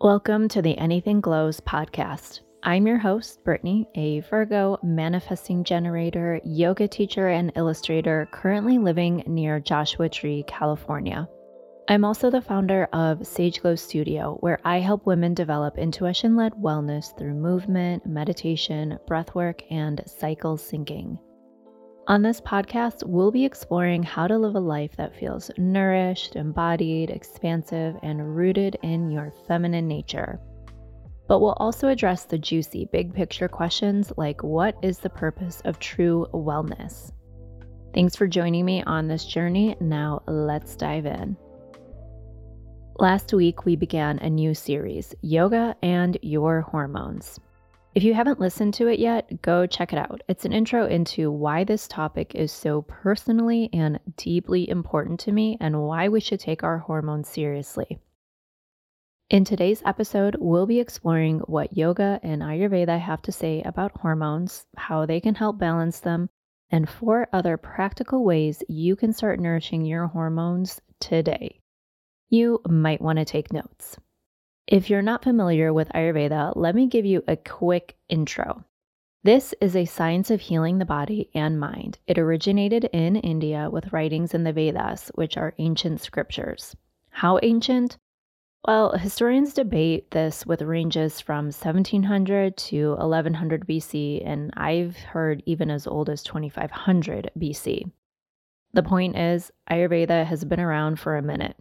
Welcome to the Anything Glows podcast. I'm your host, Brittany, a Virgo manifesting generator, yoga teacher, and illustrator currently living near Joshua Tree, California. I'm also the founder of Sage Glow Studio, where I help women develop intuition led wellness through movement, meditation, breathwork, and cycle syncing. On this podcast, we'll be exploring how to live a life that feels nourished, embodied, expansive, and rooted in your feminine nature. But we'll also address the juicy, big picture questions like what is the purpose of true wellness? Thanks for joining me on this journey. Now, let's dive in. Last week, we began a new series Yoga and Your Hormones. If you haven't listened to it yet, go check it out. It's an intro into why this topic is so personally and deeply important to me and why we should take our hormones seriously. In today's episode, we'll be exploring what yoga and Ayurveda have to say about hormones, how they can help balance them, and four other practical ways you can start nourishing your hormones today. You might want to take notes. If you're not familiar with Ayurveda, let me give you a quick intro. This is a science of healing the body and mind. It originated in India with writings in the Vedas, which are ancient scriptures. How ancient? Well, historians debate this with ranges from 1700 to 1100 BC, and I've heard even as old as 2500 BC. The point is, Ayurveda has been around for a minute.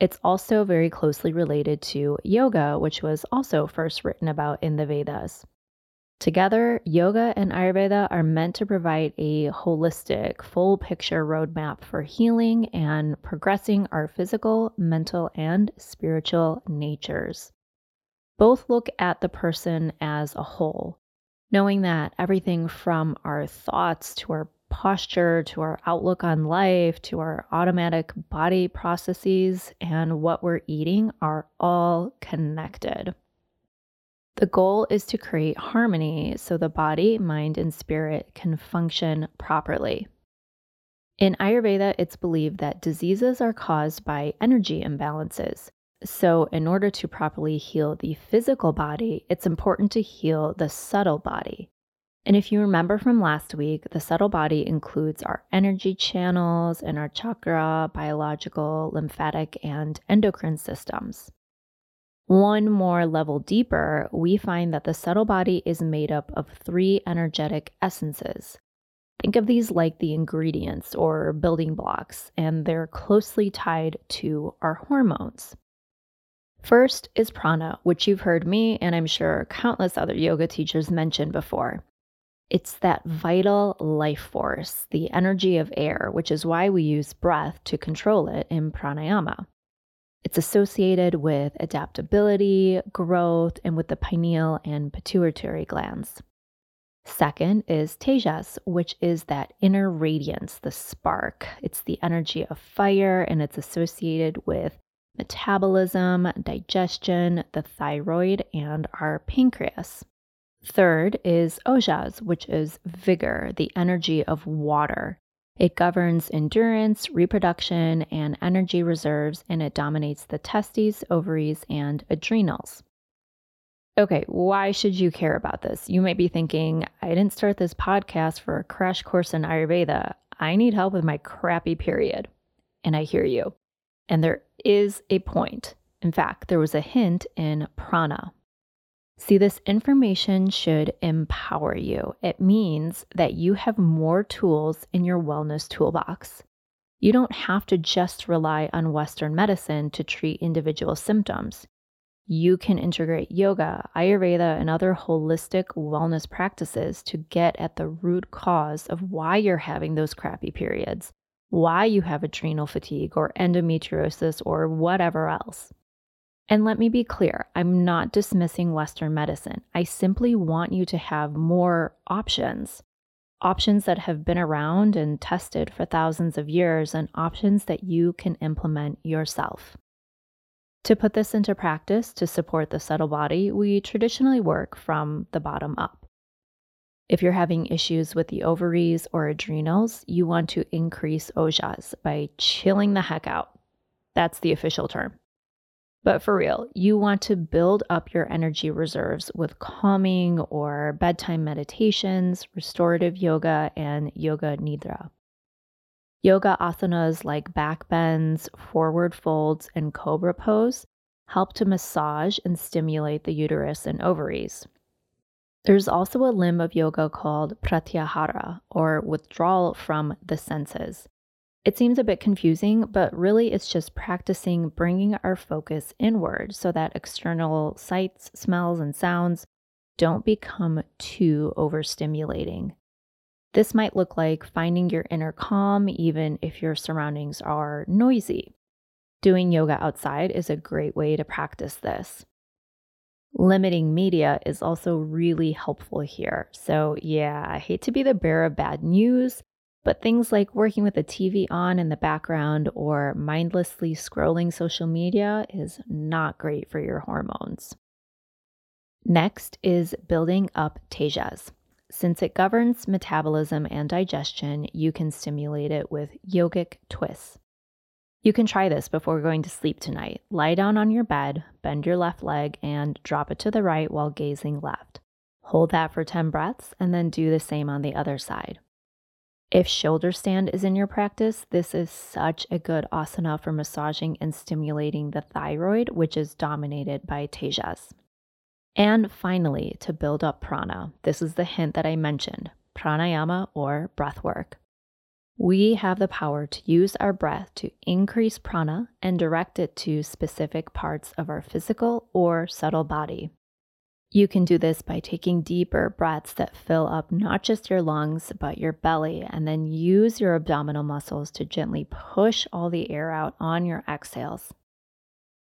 It's also very closely related to yoga, which was also first written about in the Vedas. Together, yoga and Ayurveda are meant to provide a holistic, full picture roadmap for healing and progressing our physical, mental, and spiritual natures. Both look at the person as a whole, knowing that everything from our thoughts to our posture to our outlook on life to our automatic body processes and what we're eating are all connected. The goal is to create harmony so the body, mind, and spirit can function properly. In Ayurveda, it's believed that diseases are caused by energy imbalances. So, in order to properly heal the physical body, it's important to heal the subtle body. And if you remember from last week, the subtle body includes our energy channels and our chakra, biological, lymphatic, and endocrine systems. One more level deeper, we find that the subtle body is made up of three energetic essences. Think of these like the ingredients or building blocks, and they're closely tied to our hormones. First is prana, which you've heard me and I'm sure countless other yoga teachers mention before. It's that vital life force, the energy of air, which is why we use breath to control it in pranayama. It's associated with adaptability, growth, and with the pineal and pituitary glands. Second is tejas, which is that inner radiance, the spark. It's the energy of fire and it's associated with metabolism, digestion, the thyroid, and our pancreas. Third is ojas, which is vigor, the energy of water. It governs endurance, reproduction, and energy reserves, and it dominates the testes, ovaries, and adrenals. Okay, why should you care about this? You might be thinking, I didn't start this podcast for a crash course in Ayurveda. I need help with my crappy period. And I hear you. And there is a point. In fact, there was a hint in prana. See, this information should empower you. It means that you have more tools in your wellness toolbox. You don't have to just rely on Western medicine to treat individual symptoms. You can integrate yoga, Ayurveda, and other holistic wellness practices to get at the root cause of why you're having those crappy periods, why you have adrenal fatigue or endometriosis or whatever else. And let me be clear I'm not dismissing Western medicine. I simply want you to have more options. Options that have been around and tested for thousands of years, and options that you can implement yourself. To put this into practice to support the subtle body, we traditionally work from the bottom up. If you're having issues with the ovaries or adrenals, you want to increase ojas by chilling the heck out. That's the official term. But for real, you want to build up your energy reserves with calming or bedtime meditations, restorative yoga, and yoga nidra. Yoga asanas like back bends, forward folds, and cobra pose help to massage and stimulate the uterus and ovaries. There's also a limb of yoga called pratyahara, or withdrawal from the senses. It seems a bit confusing, but really it's just practicing bringing our focus inward so that external sights, smells, and sounds don't become too overstimulating. This might look like finding your inner calm even if your surroundings are noisy. Doing yoga outside is a great way to practice this. Limiting media is also really helpful here. So, yeah, I hate to be the bearer of bad news, but things like working with the TV on in the background or mindlessly scrolling social media is not great for your hormones. Next is building up tejas. Since it governs metabolism and digestion, you can stimulate it with yogic twists. You can try this before going to sleep tonight. Lie down on your bed, bend your left leg, and drop it to the right while gazing left. Hold that for 10 breaths and then do the same on the other side. If shoulder stand is in your practice, this is such a good asana for massaging and stimulating the thyroid, which is dominated by tejas. And finally, to build up prana, this is the hint that I mentioned pranayama or breath work. We have the power to use our breath to increase prana and direct it to specific parts of our physical or subtle body. You can do this by taking deeper breaths that fill up not just your lungs, but your belly, and then use your abdominal muscles to gently push all the air out on your exhales.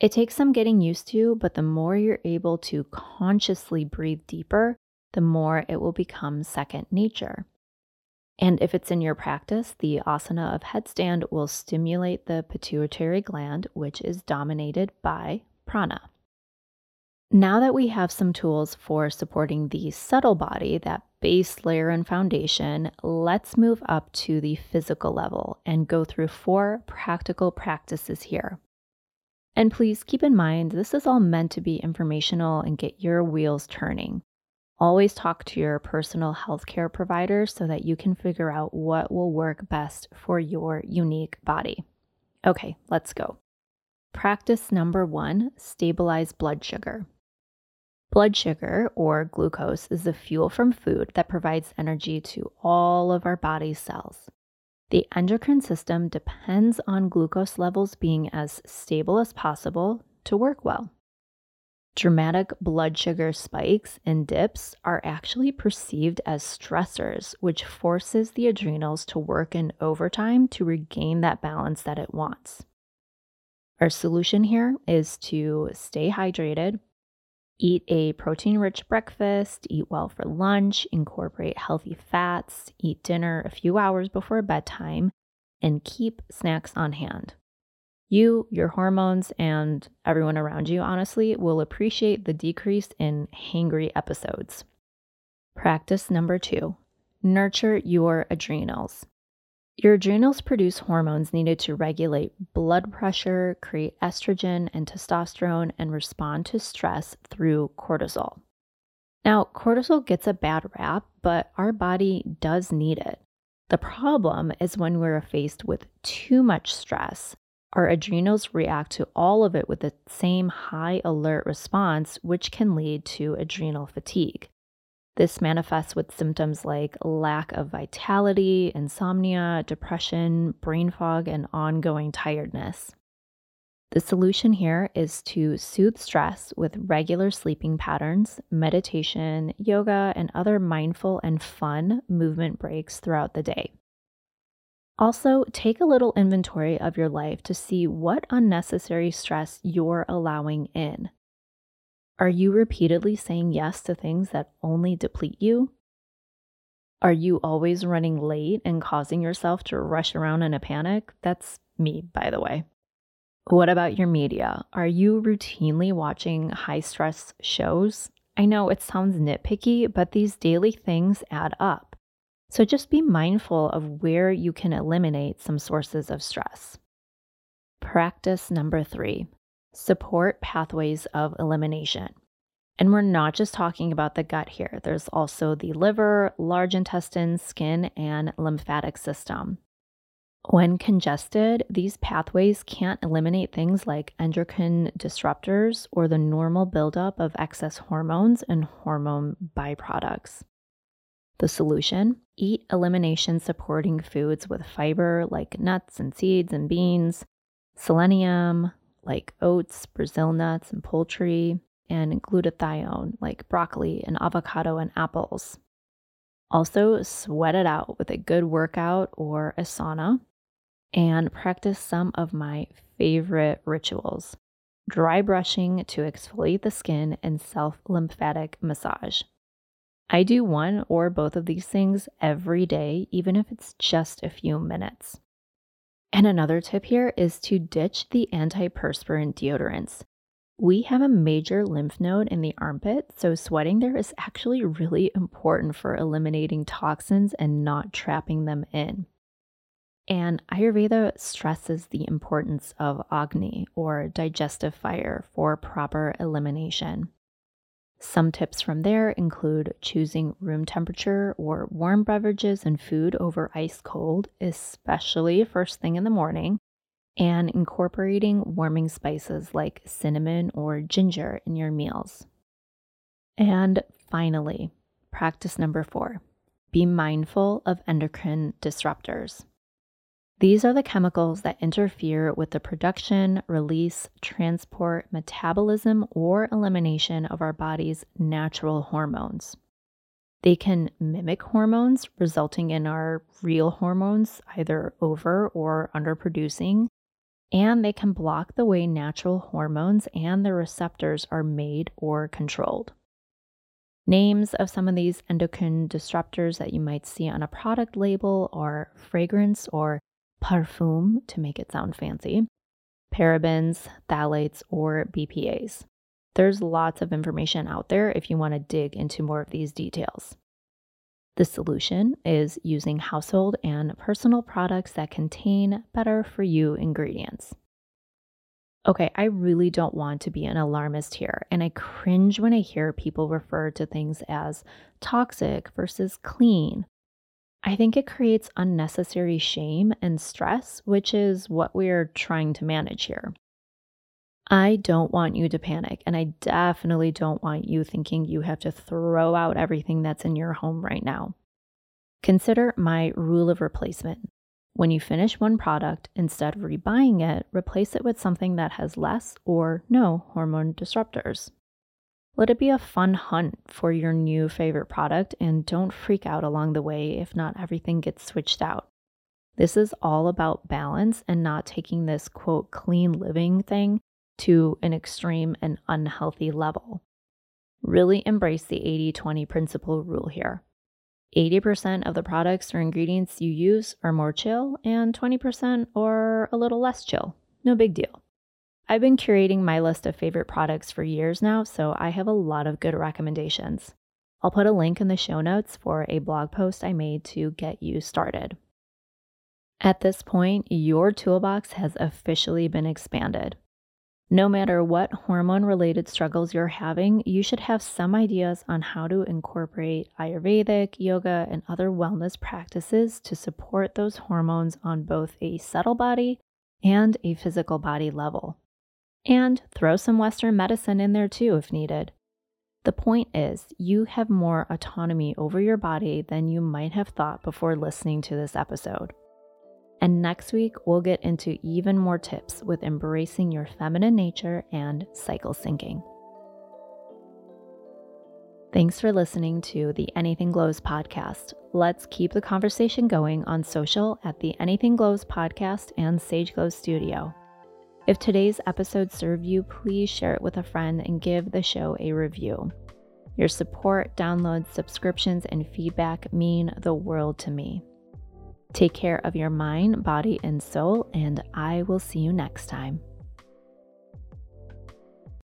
It takes some getting used to, but the more you're able to consciously breathe deeper, the more it will become second nature. And if it's in your practice, the asana of headstand will stimulate the pituitary gland, which is dominated by prana. Now that we have some tools for supporting the subtle body, that base layer and foundation, let's move up to the physical level and go through four practical practices here. And please keep in mind, this is all meant to be informational and get your wheels turning. Always talk to your personal healthcare provider so that you can figure out what will work best for your unique body. Okay, let's go. Practice number one stabilize blood sugar. Blood sugar, or glucose, is the fuel from food that provides energy to all of our body's cells. The endocrine system depends on glucose levels being as stable as possible to work well. Dramatic blood sugar spikes and dips are actually perceived as stressors, which forces the adrenals to work in overtime to regain that balance that it wants. Our solution here is to stay hydrated, Eat a protein rich breakfast, eat well for lunch, incorporate healthy fats, eat dinner a few hours before bedtime, and keep snacks on hand. You, your hormones, and everyone around you, honestly, will appreciate the decrease in hangry episodes. Practice number two nurture your adrenals. Your adrenals produce hormones needed to regulate blood pressure, create estrogen and testosterone, and respond to stress through cortisol. Now, cortisol gets a bad rap, but our body does need it. The problem is when we're faced with too much stress, our adrenals react to all of it with the same high alert response, which can lead to adrenal fatigue. This manifests with symptoms like lack of vitality, insomnia, depression, brain fog, and ongoing tiredness. The solution here is to soothe stress with regular sleeping patterns, meditation, yoga, and other mindful and fun movement breaks throughout the day. Also, take a little inventory of your life to see what unnecessary stress you're allowing in. Are you repeatedly saying yes to things that only deplete you? Are you always running late and causing yourself to rush around in a panic? That's me, by the way. What about your media? Are you routinely watching high stress shows? I know it sounds nitpicky, but these daily things add up. So just be mindful of where you can eliminate some sources of stress. Practice number three support pathways of elimination. And we're not just talking about the gut here, there's also the liver, large intestine, skin, and lymphatic system. When congested, these pathways can't eliminate things like endocrine disruptors or the normal buildup of excess hormones and hormone byproducts. The solution eat elimination supporting foods with fiber like nuts and seeds and beans, selenium like oats, Brazil nuts, and poultry, and glutathione like broccoli and avocado and apples. Also, sweat it out with a good workout or a sauna and practice some of my favorite rituals dry brushing to exfoliate the skin and self lymphatic massage. I do one or both of these things every day, even if it's just a few minutes. And another tip here is to ditch the antiperspirant deodorants. We have a major lymph node in the armpit, so sweating there is actually really important for eliminating toxins and not trapping them in. And Ayurveda stresses the importance of Agni or digestive fire for proper elimination. Some tips from there include choosing room temperature or warm beverages and food over ice cold, especially first thing in the morning, and incorporating warming spices like cinnamon or ginger in your meals. And finally, practice number four be mindful of endocrine disruptors. These are the chemicals that interfere with the production, release, transport, metabolism, or elimination of our body's natural hormones. They can mimic hormones, resulting in our real hormones either over or underproducing, and they can block the way natural hormones and their receptors are made or controlled. Names of some of these endocrine disruptors that you might see on a product label are fragrance or parfum to make it sound fancy, parabens, phthalates, or BPAs. There's lots of information out there if you want to dig into more of these details. The solution is using household and personal products that contain better for you ingredients. Okay, I really don't want to be an alarmist here, and I cringe when I hear people refer to things as toxic versus clean I think it creates unnecessary shame and stress, which is what we're trying to manage here. I don't want you to panic, and I definitely don't want you thinking you have to throw out everything that's in your home right now. Consider my rule of replacement. When you finish one product, instead of rebuying it, replace it with something that has less or no hormone disruptors. Let it be a fun hunt for your new favorite product and don't freak out along the way if not everything gets switched out. This is all about balance and not taking this quote clean living thing to an extreme and unhealthy level. Really embrace the 80 20 principle rule here. 80% of the products or ingredients you use are more chill, and 20% are a little less chill. No big deal. I've been curating my list of favorite products for years now, so I have a lot of good recommendations. I'll put a link in the show notes for a blog post I made to get you started. At this point, your toolbox has officially been expanded. No matter what hormone related struggles you're having, you should have some ideas on how to incorporate Ayurvedic, yoga, and other wellness practices to support those hormones on both a subtle body and a physical body level. And throw some Western medicine in there too if needed. The point is, you have more autonomy over your body than you might have thought before listening to this episode. And next week, we'll get into even more tips with embracing your feminine nature and cycle syncing. Thanks for listening to the Anything Glows podcast. Let's keep the conversation going on social at the Anything Glows podcast and Sage Glow Studio. If today's episode served you, please share it with a friend and give the show a review. Your support, downloads, subscriptions, and feedback mean the world to me. Take care of your mind, body, and soul, and I will see you next time.